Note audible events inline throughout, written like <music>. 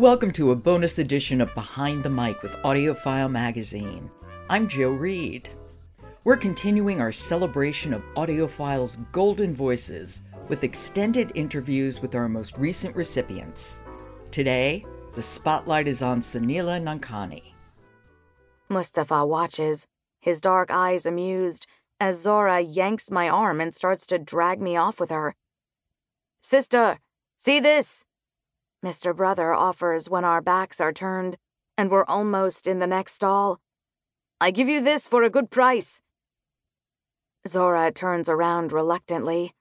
Welcome to a bonus edition of Behind the Mic with AudioFile Magazine. I'm Jo Reed. We're continuing our celebration of AudioFile's golden voices with extended interviews with our most recent recipients. Today, the spotlight is on Soneela Nankani. Mustafa watches, his dark eyes amused, as Zora yanks my arm and starts to drag me off with her. Sister, see this! Mr. Brother offers when our backs are turned and we're almost in the next stall. I give you this for a good price. Zora turns around reluctantly.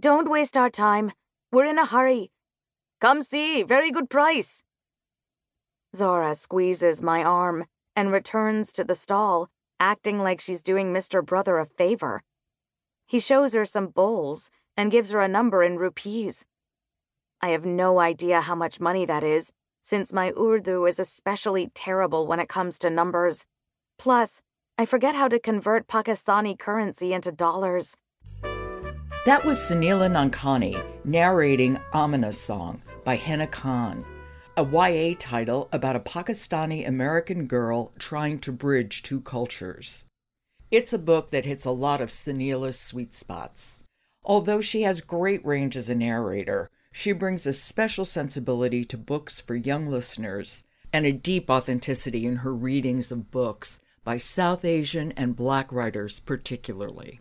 Don't waste our time. We're in a hurry. Come see, very good price. Zora squeezes my arm and returns to the stall, acting like she's doing Mr. Brother a favor. He shows her some bowls and gives her a number in rupees. I have no idea how much money that is, since my Urdu is especially terrible when it comes to numbers. Plus, I forget how to convert Pakistani currency into dollars. That was Soneela Nankani narrating Amina Song by Hena Khan, a YA title about a Pakistani American girl trying to bridge two cultures. It's a book that hits a lot of Soneela's sweet spots. Although she has great range as a narrator, she brings a special sensibility to books for young listeners and a deep authenticity in her readings of books by South Asian and Black writers, particularly.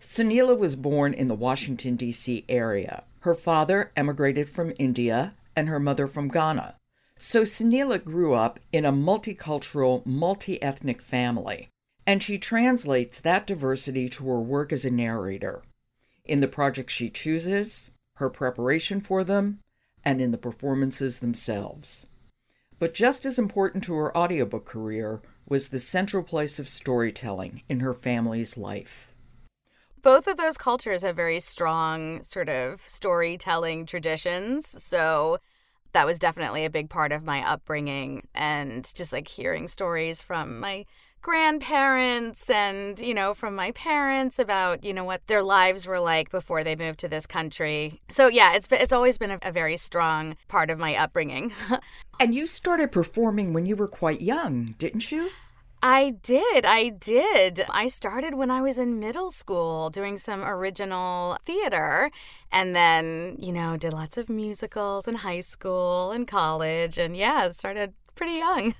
Soneela was born in the Washington, D.C. area. Her father emigrated from India and her mother from Ghana. So Soneela grew up in a multicultural, multi ethnic family, and she translates that diversity to her work as a narrator. In the projects she chooses, her preparation for them, and in the performances themselves. But just as important to her audiobook career was the central place of storytelling in her family's life. Both of those cultures have very strong sort of storytelling traditions. So that was definitely a big part of my upbringing and just like hearing stories from my grandparents and you know from my parents about you know what their lives were like before they moved to this country so yeah it's it's always been a, a very strong part of my upbringing <laughs> and you started performing when you were quite young didn't you I did. I did. I started when I was in middle school doing some original theater and then, you know, did lots of musicals in high school and college and yeah, started pretty young.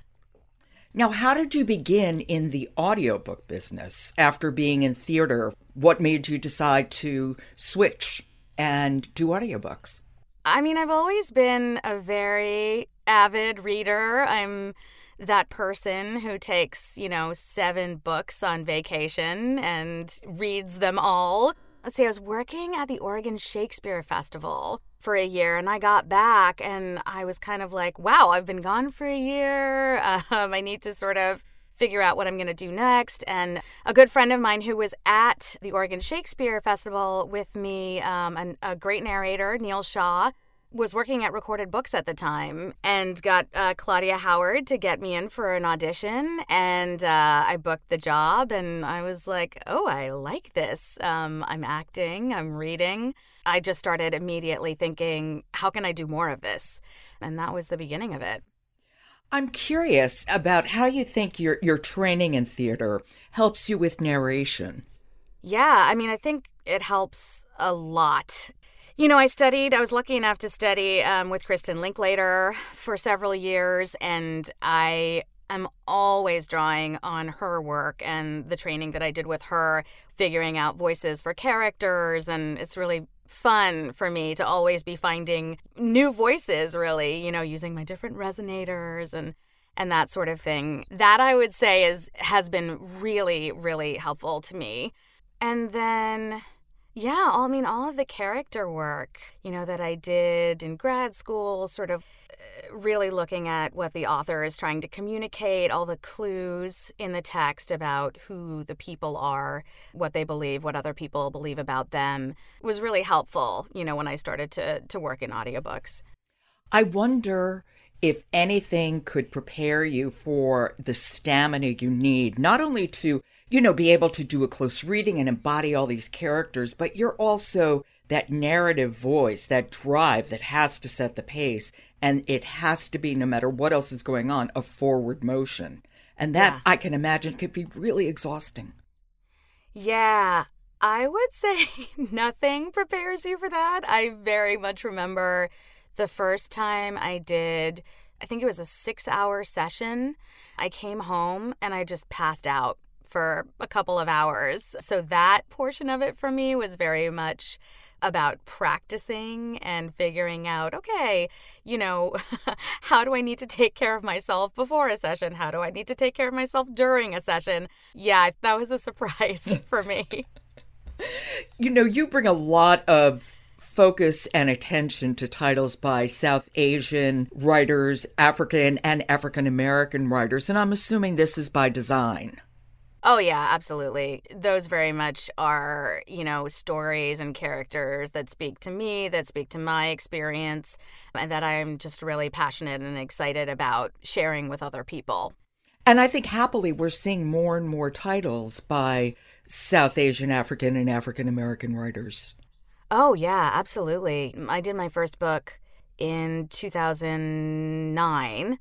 Now, how did you begin in the audiobook business after being in theater? What made you decide to switch and do audiobooks? I mean, I've always been a very avid reader. I'm that person who takes, you know, seven books on vacation and reads them all. Let's see, I was working at the Oregon Shakespeare Festival for a year and I got back and I was kind of like, wow, I've been gone for a year. <laughs> Um, I need to sort of figure out what I'm going to do next. And a good friend of mine who was at the Oregon Shakespeare Festival with me, um, an, a great narrator, Neil Shah, was working at Recorded Books at the time and got uh, Claudia Howard to get me in for an audition. And uh, I booked the job, and I was like, oh, I like this. Um, I'm acting, I'm reading. I just started immediately thinking, how can I do more of this? And that was the beginning of it. I'm curious about how you think your, your training in theater helps you with narration. Yeah, I mean, I think it helps a lot. You know, I studied, I was lucky enough to study um, with Kristin Linklater for several years, and I am always drawing on her work and the training that I did with her, figuring out voices for characters, and it's really fun for me to always be finding new voices really you know using my different resonators and and that sort of thing. That i would say is has been really really helpful to me. And then yeah, I mean, all of the character work, you know, that I did in grad school, sort of uh, really looking at what the author is trying to communicate, all the clues in the text about who the people are, what they believe, what other people believe about them, was really helpful, you know, when I started to, to work in audiobooks. I wonder if anything could prepare you for the stamina you need, not only to, you know, be able to do a close reading and embody all these characters, but you're also that narrative voice, that drive that has to set the pace and it has to be, no matter what else is going on, a forward motion. And that yeah. I can imagine could be really exhausting. Yeah, I would say <laughs> nothing prepares you for that. I very much remember the first time I did, I think it was a six hour session. I came home and I just passed out for a couple of hours. So that portion of it for me was very much about practicing and figuring out okay, you know, <laughs> how do I need to take care of myself before a session? How do I need to take care of myself during a session? Yeah, that was a <laughs> surprise for me. <laughs> You know, you bring a lot of focus and attention to titles by South Asian writers, African and African American writers, and I'm assuming this is by design. Oh, yeah, absolutely. Those very much are, you know, stories and characters that speak to me, that speak to my experience, and that I'm just really passionate and excited about sharing with other people. And I think happily we're seeing more and more titles by South Asian, African, and African American writers. Oh, yeah, absolutely. I did my first book in 2009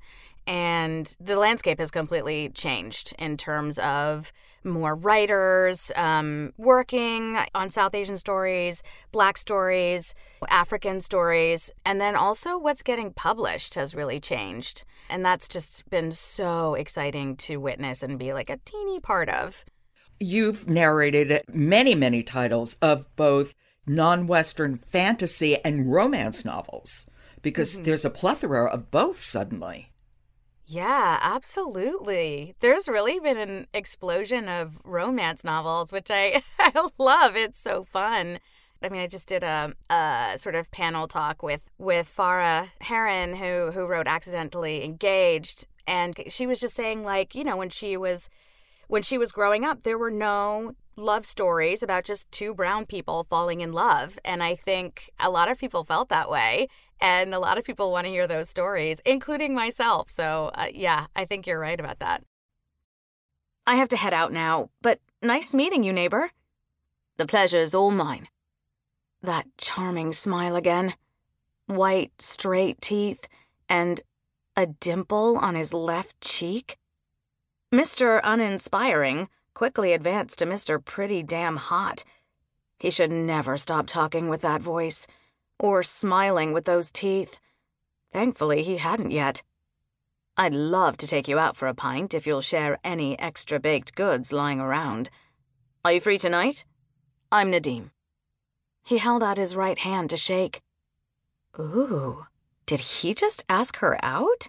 and the landscape has completely changed in terms of more writers um, working on South Asian stories, Black stories, African stories, and then also what's getting published has really changed. And that's just been so exciting to witness and be like a teeny part of. You've narrated many, many titles of both non Western fantasy and romance novels because mm-hmm. there's a plethora of both suddenly. Yeah, absolutely. There's really been an explosion of romance novels, which I, <laughs> I love. It's so fun. I mean, I just did a, a sort of panel talk with with Farah Heron, who who wrote "Accidentally Engaged," and she was just saying, like, you know, when she was when she was growing up, there were no love stories about just two brown people falling in love, and I think a lot of people felt that way. And a lot of people want to hear those stories, including myself. So, uh, yeah, I think you're right about that. I have to head out now, but nice meeting you, neighbor. The pleasure is all mine. That charming smile again. White, straight teeth, and a dimple on his left cheek. Mr. Uninspiring quickly advanced to Mr. Pretty Damn Hot. He should never stop talking with that voice or smiling with those teeth. Thankfully, he hadn't yet. I'd love to take you out for a pint if you'll share any extra baked goods lying around. Are you free tonight? I'm Nadim. He held out his right hand to shake. Ooh, did he just ask her out?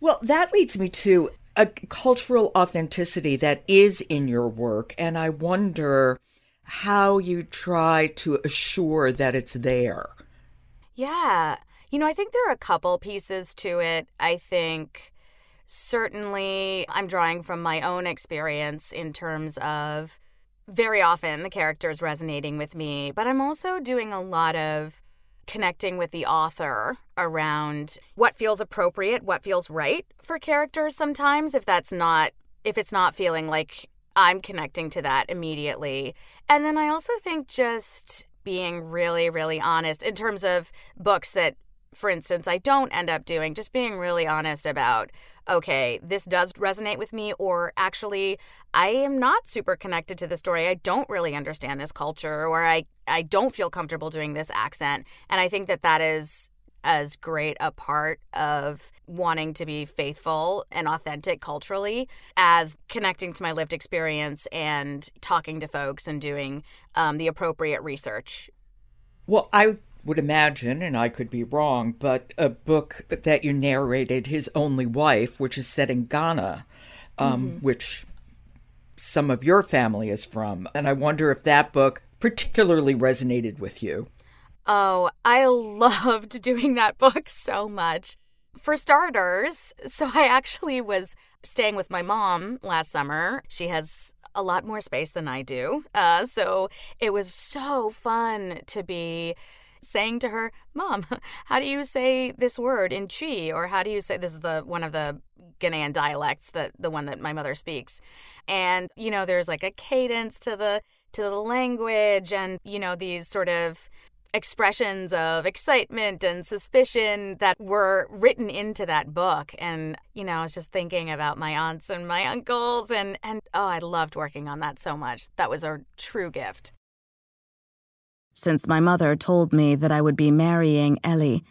Well, that leads me to a cultural authenticity that is in your work. And I wonder how you try to assure that it's there. Yeah. You know, I think there are a couple pieces to it. I think certainly I'm drawing from my own experience in terms of very often the characters resonating with me, but I'm also doing a lot of connecting with the author around what feels appropriate, what feels right for characters sometimes if that's not if it's not feeling like I'm connecting to that immediately. And then I also think just being really really honest in terms of books that for instance, I don't end up doing, just being really honest about, okay, this does resonate with me, or actually, I am not super connected to the story. I don't really understand this culture, or I, I don't feel comfortable doing this accent. And I think that that is as great a part of wanting to be faithful and authentic culturally as connecting to my lived experience and talking to folks and doing um, the appropriate research. Well, I would imagine, and I could be wrong, but a book that you narrated, His Only Wife, which is set in Ghana, um, mm-hmm. which some of your family is from. And I wonder if that book particularly resonated with you. Oh, I loved <laughs> doing that book so much. For starters, so I actually was staying with my mom last summer. She has a lot more space than I do. Uh, so it was so fun to be saying to her, "Mom, <laughs> how do you say this word in Twi?" Or how do you say this is the one of the Ghanaian dialects, the the one that my mother speaks. And you know, there's like a cadence to the to the language, and you know these sort of expressions of excitement and suspicion that were written into that book and you know i was just thinking about my aunts and my uncles and and oh i loved working on that so much that was a true gift since my mother told me that I would be marrying Ellie,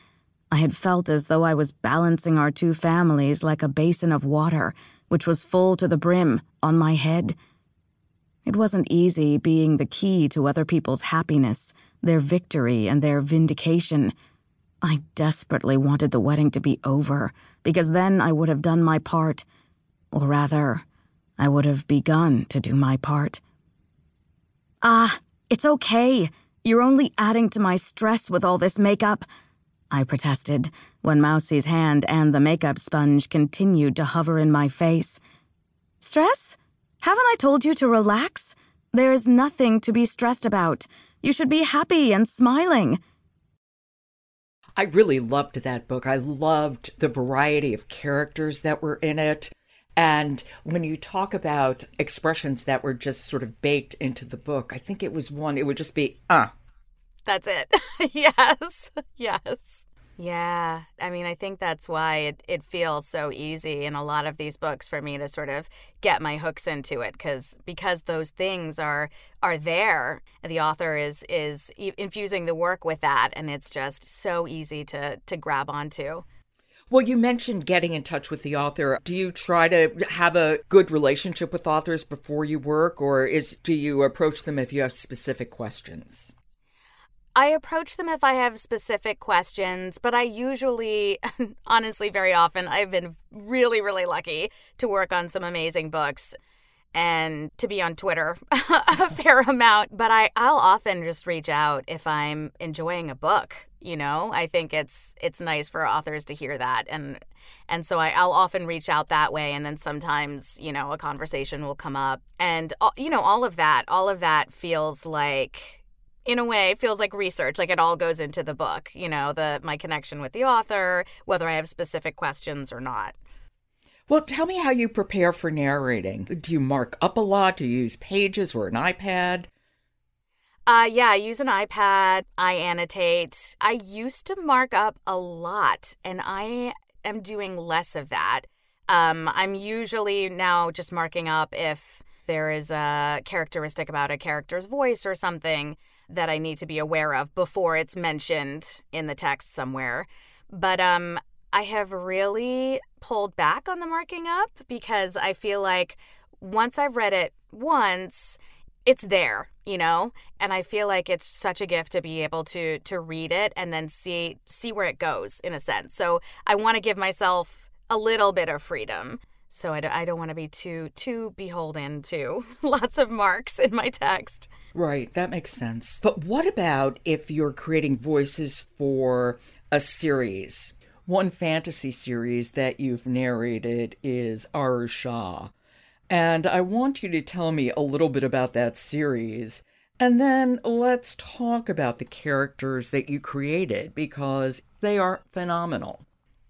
I had felt as though I was balancing our two families like a basin of water, which was full to the brim, on my head. It wasn't easy being the key to other people's happiness, their victory, and their vindication. I desperately wanted the wedding to be over, because then I would have done my part. Or rather, I would have begun to do my part. Ah, it's okay. You're only adding to my stress with all this makeup, I protested when Mousie's hand and the makeup sponge continued to hover in my face. Stress? Haven't I told you to relax? There's nothing to be stressed about. You should be happy and smiling. I really loved that book. I loved the variety of characters that were in it. And when you talk about expressions that were just sort of baked into the book, I think it was one, it would just be, uh. That's it. <laughs> yes. Yes. Yeah. I mean, I think that's why it, it feels so easy in a lot of these books for me to sort of get my hooks into it because because those things are are there. The author is is infusing the work with that and it's just so easy to to grab onto. Well, you mentioned getting in touch with the author. Do you try to have a good relationship with authors before you work, or is do you approach them if you have specific questions? I approach them if I have specific questions, but I usually, <laughs> honestly, very often, I've been really, really lucky to work on some amazing books and to be on Twitter <laughs> a fair amount. But I, I'll often just reach out if I'm enjoying a book you know i think it's it's nice for authors to hear that and and so I, i'll often reach out that way and then sometimes you know a conversation will come up and you know all of that all of that feels like in a way feels like research like it all goes into the book you know the my connection with the author whether i have specific questions or not well, tell me how you prepare for narrating. Do you mark up a lot? Do you use pages or an iPad? Uh, yeah, I use an iPad. I annotate. I used to mark up a lot, and I am doing less of that. Um, I'm usually now just marking up if there is a characteristic about a character's voice or something that I need to be aware of before it's mentioned in the text somewhere. But um, I have really pulled back on the marking up because I feel like once I've read it once, it's there you know? And i feel like it's such a gift to be able to to read it and then see see where it goes in a sense. So i want to give myself a little bit of freedom so I, I don't want to be too too beholden to <laughs> lots of marks in my text. Right that makes sense. But what about if you're creating voices for a series? One fantasy series that you've narrated is Aru Shah and I want you to tell me a little bit about that series. And then let's talk about the characters that you created because they are phenomenal.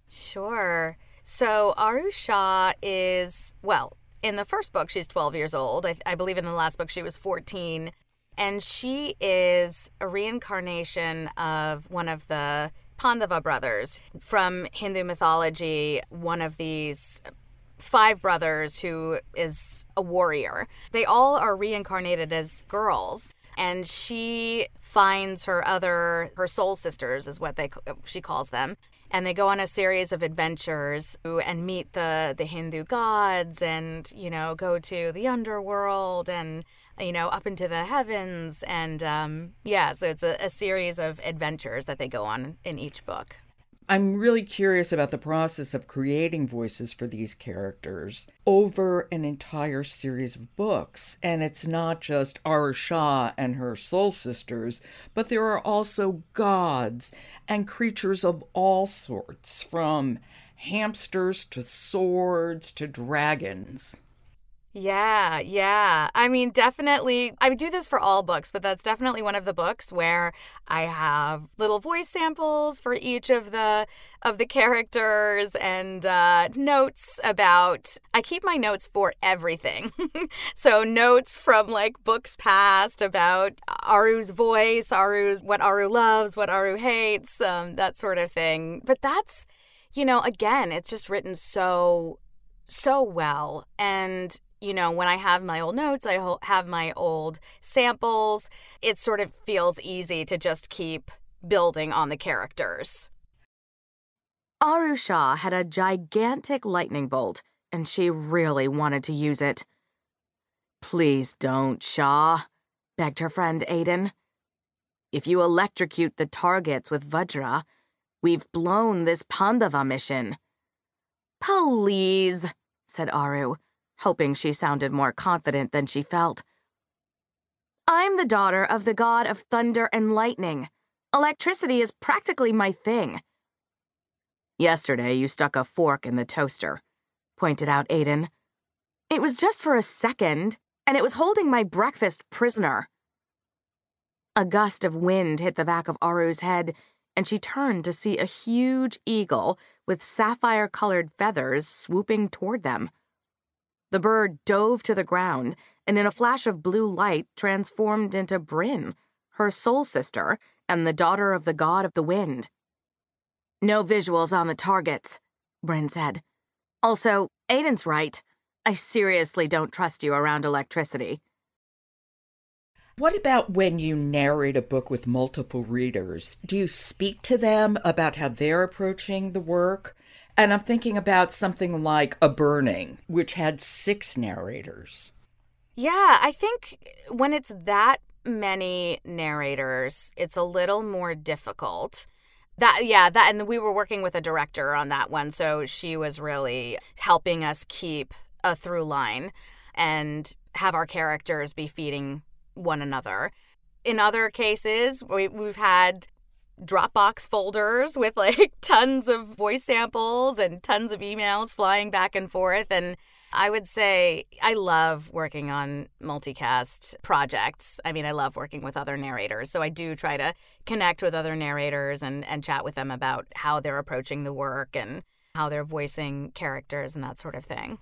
Sure. So Aru Shah is, well, in the first book, she's 12 years old. I, I believe in the last book, she was 14. And she is a reincarnation of one of the Pandava brothers from Hindu mythology, one of these five brothers who is a warrior. They all are reincarnated as girls and she finds her other her soul sisters is what they she calls them. And they go on a series of adventures and meet the the Hindu gods and you know go to the underworld and you know up into the heavens. And um, yeah so it's a, a series of adventures that they go on in each book I'm really curious about the process of creating voices for these characters over an entire series of books. And it's not just Aru Shah and her soul sisters, but there are also gods and creatures of all sorts, from hamsters to swords to dragons. Yeah, yeah. I mean, definitely, I do this for all books, but that's definitely one of the books where I have little voice samples for each of the of the characters and uh, notes about. I keep my notes for everything, <laughs> so notes from like books past about Aru's voice, Aru's what Aru loves, what Aru hates, um, that sort of thing. But that's, you know, again, it's just written so so well and you know, when I have my old notes, I have my old samples, it sort of feels easy to just keep building on the characters. Aru Shah had a gigantic lightning bolt, and she really wanted to use it. Please don't, Shah, begged her friend Aiden. If you electrocute the targets with Vajra, we've blown this Pandava mission. Please, said Aru hoping she sounded more confident than she felt. I'm the daughter of the god of thunder and lightning. Electricity is practically my thing. Yesterday, you stuck a fork in the toaster, pointed out Aiden. It was just for a second, and it was holding my breakfast prisoner. A gust of wind hit the back of Aru's head, and she turned to see a huge eagle with sapphire colored feathers swooping toward them. The bird dove to the ground and, in a flash of blue light, transformed into Brynne, her soul sister and the daughter of the god of the wind. No visuals on the targets, Brynne said. Also, Aiden's right. I seriously don't trust you around electricity. What about when you narrate a book with multiple readers? Do you speak to them about how they're approaching the work? And I'm thinking about something like A Burning, which had six narrators. Yeah, I think when it's that many narrators, it's a little more difficult. That yeah, that and we were working with a director on that one, so she was really helping us keep a through line and have our characters be feeding one another. In other cases, we, we've had Dropbox folders with like <laughs> tons of voice samples and tons of emails flying back and forth. And I would say I love working on multicast projects. I mean, I love working with other narrators. So I do try to connect with other narrators and, and chat with them about how they're approaching the work and how they're voicing characters and that sort of thing.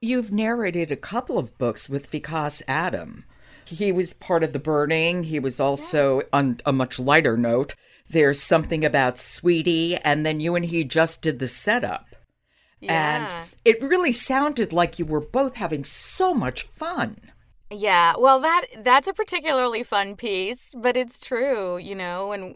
You've narrated a couple of books with Vikas Adam. He was part of The Burning. He was also, on a much lighter note, there's something about Sweetie, and then you and he just did the setup. Yeah. And it really sounded like you were both having so much fun. Yeah, well that that's a particularly fun piece, but it's true, you know, and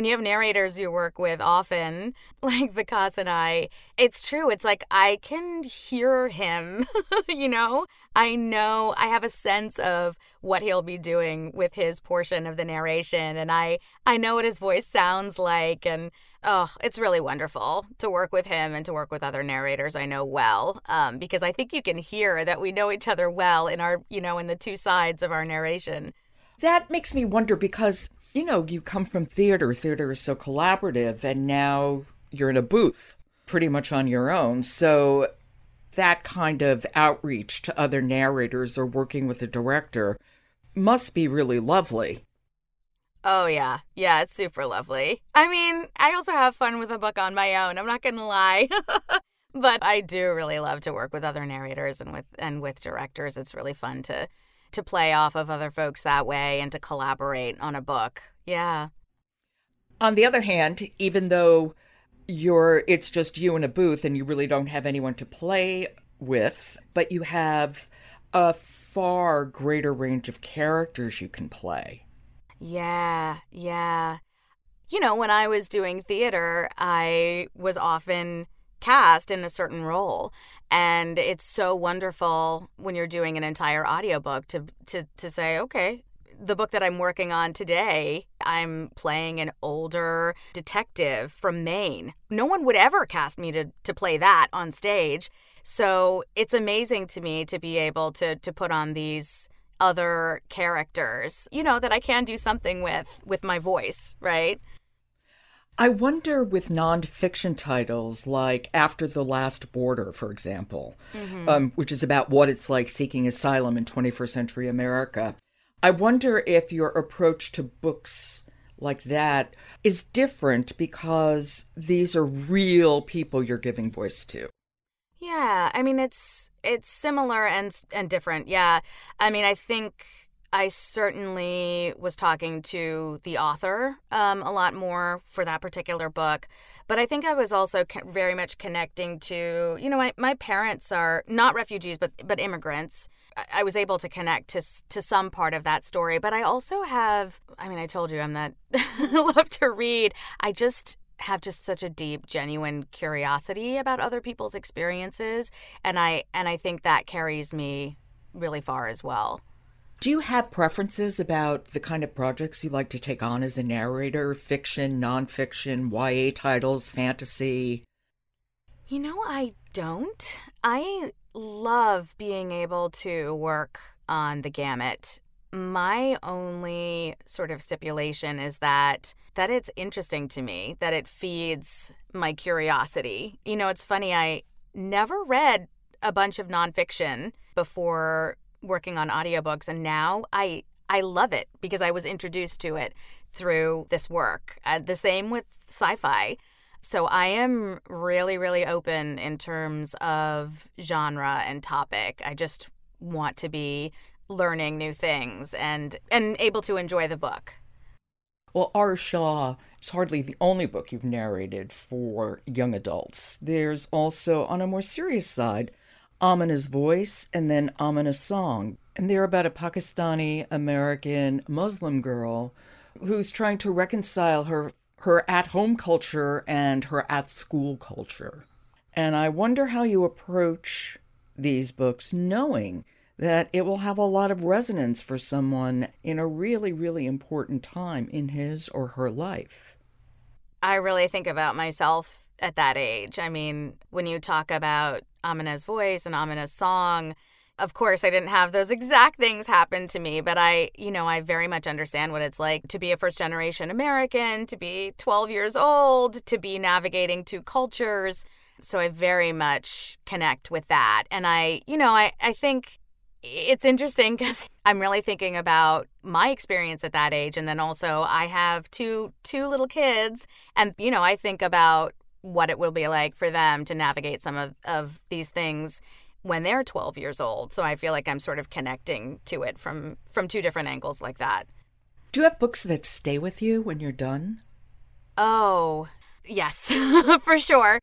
when you have narrators you work with often, <laughs> like Vikas and I, it's true. It's like I can hear him, <laughs> you know? I know I have a sense of what he'll be doing with his portion of the narration and I I know what his voice sounds like and oh, it's really wonderful to work with him and to work with other narrators I know well um, because I think you can hear that we know each other well in our, you know, in the two sides of our narration. That makes me wonder because you know, you come from theater. Theater is so collaborative, and now you're in a booth pretty much on your own. So that kind of outreach to other narrators or working with a director must be really lovely. Oh, yeah. Yeah, it's super lovely. I mean, I also have fun with a book on my own. I'm not going to lie. <laughs> but I do really love to work with other narrators and with and with directors. It's really fun to to play off of other folks that way and to collaborate on a book. Yeah. On the other hand, even though you're it's just you in a booth and you really don't have anyone to play with, but you have a far greater range of characters you can play. Yeah, yeah. You know, when I was doing theater, I was often cast in a certain role and it's so wonderful when you're doing an entire audiobook to to to say okay the book that I'm working on today I'm playing an older detective from Maine. No one would ever cast me to, to play that on stage. So it's amazing to me to be able to to put on these other characters, you know, that I can do something with with my voice, right? I wonder with nonfiction titles like After the Last Border, for example, mm-hmm. um, which is about what it's like seeking asylum in 21st century America. I wonder if your approach to books like that is different because these are real people you're giving voice to. Yeah, I mean it's it's similar and and different. Yeah. I mean, I think I certainly was talking to the author um, a lot more for that particular book. But I think I was also very much connecting to, you know, my, my parents are not refugees, but, but immigrants. I, I was able to connect to, to some part of that story. But I also have, I mean, I told you I'm that <laughs> love to read. I just have just such a deep genuine curiosity about other people's experiences and i and i think that carries me really far as well do you have preferences about the kind of projects you like to take on as a narrator? Fiction, nonfiction, YA titles, fantasy? You know, I don't. I love being able to work on the gamut. My only sort of stipulation is that that it's interesting to me, that it feeds my curiosity. You know, it's funny, I never read a bunch of nonfiction before working on audiobooks and now I I love it because I was introduced to it through this work. Uh, the same with sci-fi. So I am really really open in terms of genre and topic. I just want to be learning new things and and able to enjoy the book. Well, Aru Shah is hardly the only book you've narrated for young adults. There's also, on a more serious side, Amina's Voice and then Amina's Song. And they're about a Pakistani American Muslim girl who's trying to reconcile her her at home culture and her at school culture. And I wonder how you approach these books knowing that it will have a lot of resonance for someone in a really, really important time in his or her life. I really think about myself at that age. I mean, when you talk about Amina's voice and Amina's song, of course, I didn't have those exact things happen to me, but I, you know, I very much understand what it's like to be a first generation American, to be 12 years old, to be navigating two cultures. So I very much connect with that. And I, you know, I, I think it's interesting <laughs> because I'm really thinking about my experience at that age. And then also I have two two little kids. And, you know, I think about what it will be like for them to navigate some of, of these things when they're 12 years old. So I feel like I'm sort of connecting to it from from two different angles like that. Do you have books that stay with you when you're done? Oh, yes, <laughs> for sure.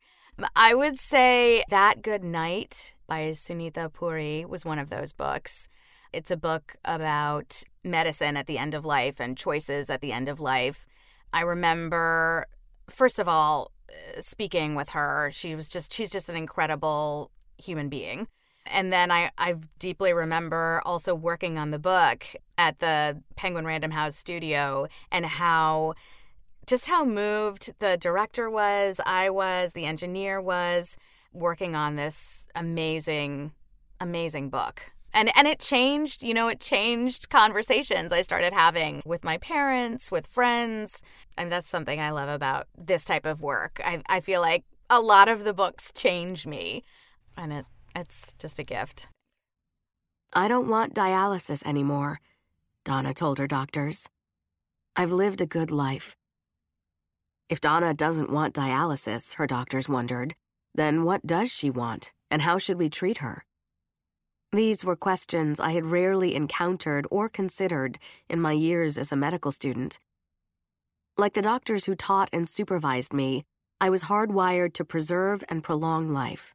I would say That Good Night by Sunita Puri was one of those books. It's a book about medicine at the end of life and choices at the end of life. I remember, first of all, speaking with her. She was just she's just an incredible human being. And then I, I deeply remember also working on the book at the Penguin Random House studio and how just how moved the director was, I was, the engineer was working on this amazing, amazing book and and it changed you know it changed conversations i started having with my parents with friends. I and that's something i love about this type of work. I, I feel like a lot of the books change me and it it's just a gift. I don't want dialysis anymore donna told her doctors. I've lived a good life. If donna doesn't want dialysis her doctors wondered then what does she want and how should we treat her these were questions I had rarely encountered or considered in my years as a medical student. Like the doctors who taught and supervised me, I was hardwired to preserve and prolong life.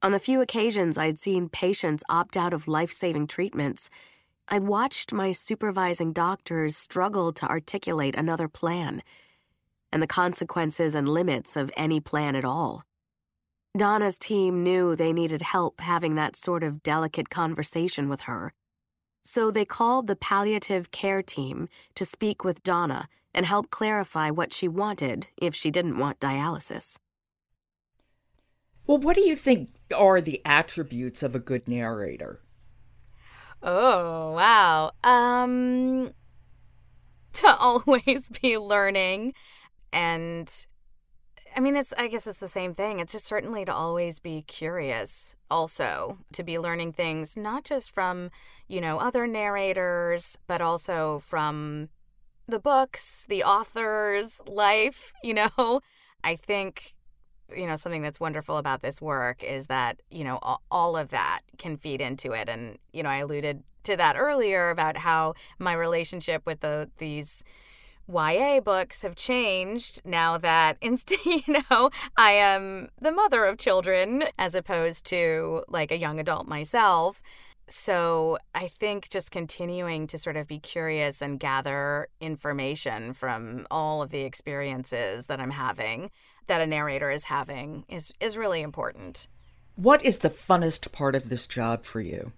On the few occasions I had seen patients opt out of life saving treatments, I'd watched my supervising doctors struggle to articulate another plan and the consequences and limits of any plan at all. Donna's team knew they needed help having that sort of delicate conversation with her. So they called the palliative care team to speak with Donna and help clarify what she wanted if she didn't want dialysis. Well, what do you think are the attributes of a good narrator? Oh, wow. Um <laughs> to always be learning and I mean it's I guess it's the same thing. It's just certainly to always be curious also, to be learning things not just from, you know, other narrators, but also from the books, the author's life, <laughs> you know. I think you know something that's wonderful about this work is that you know all of that can feed into it and you know i alluded to that earlier about how my relationship with the these YA books have changed now that inst- <laughs> you know I am the mother of children as opposed to like a young adult myself so I think just continuing to sort of be curious and gather information from all of the experiences that I'm having that a narrator is having is is really important. What is the funnest part of this job for you?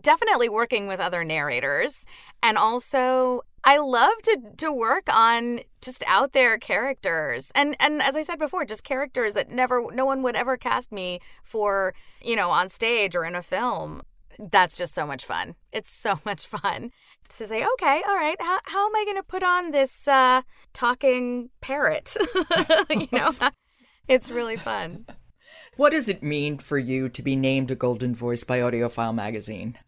Definitely working with other narrators and also I love to to work on just out there characters. And and as I said before, just characters that never no one would ever cast me for, you know, on stage or in a film. That's just so much fun. It's so <laughs> much fun to say, okay, all right, how, how am I going to put on this uh, talking parrot? <laughs> you know, it's really fun. What does it mean for you to be named a Golden Voice by AudioFile magazine?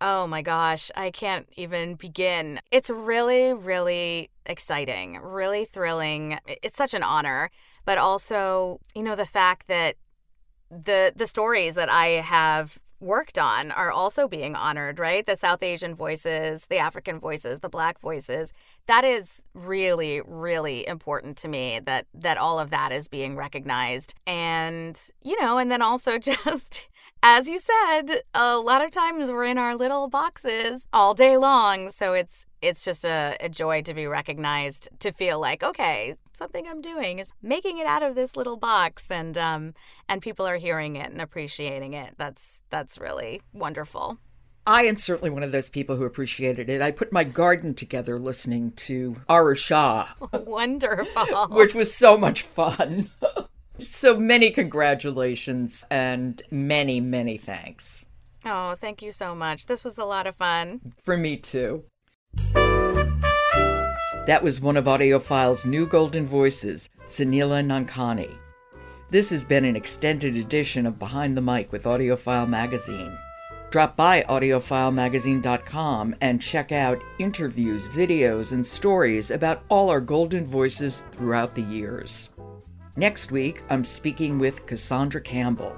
Oh my gosh, I can't even begin. It's really, really exciting, really thrilling. It's such an honor, but also, you know, the fact that the the stories that I have worked on are also being honored, right? The South Asian voices, the African voices, the black voices. That is really really important to me that that all of that is being recognized. And, you know, and then also <laughs> just as you said, a lot of times we're in our little boxes all day long, so it's it's just a, a joy to be recognized, to feel like okay, something I'm doing is making it out of this little box, and um and people are hearing it and appreciating it. That's that's really wonderful. I am certainly one of those people who appreciated it. I put my garden together listening to Aru Shah. <laughs> Wonderful. <laughs> which was so much fun. <laughs> So many congratulations and many, many thanks. Oh, thank you so much. This was a lot of fun. For me, too. That was one of AudioFile's new golden voices, Soneela Nankani. This has been an extended edition of Behind the Mic with AudioFile Magazine. Drop by audiofilemagazine.com and check out interviews, videos, and stories about all our golden voices throughout the years. Next week, I'm speaking with Cassandra Campbell.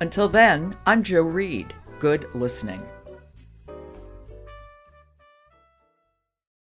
Until then, I'm Jo Reed. Good listening.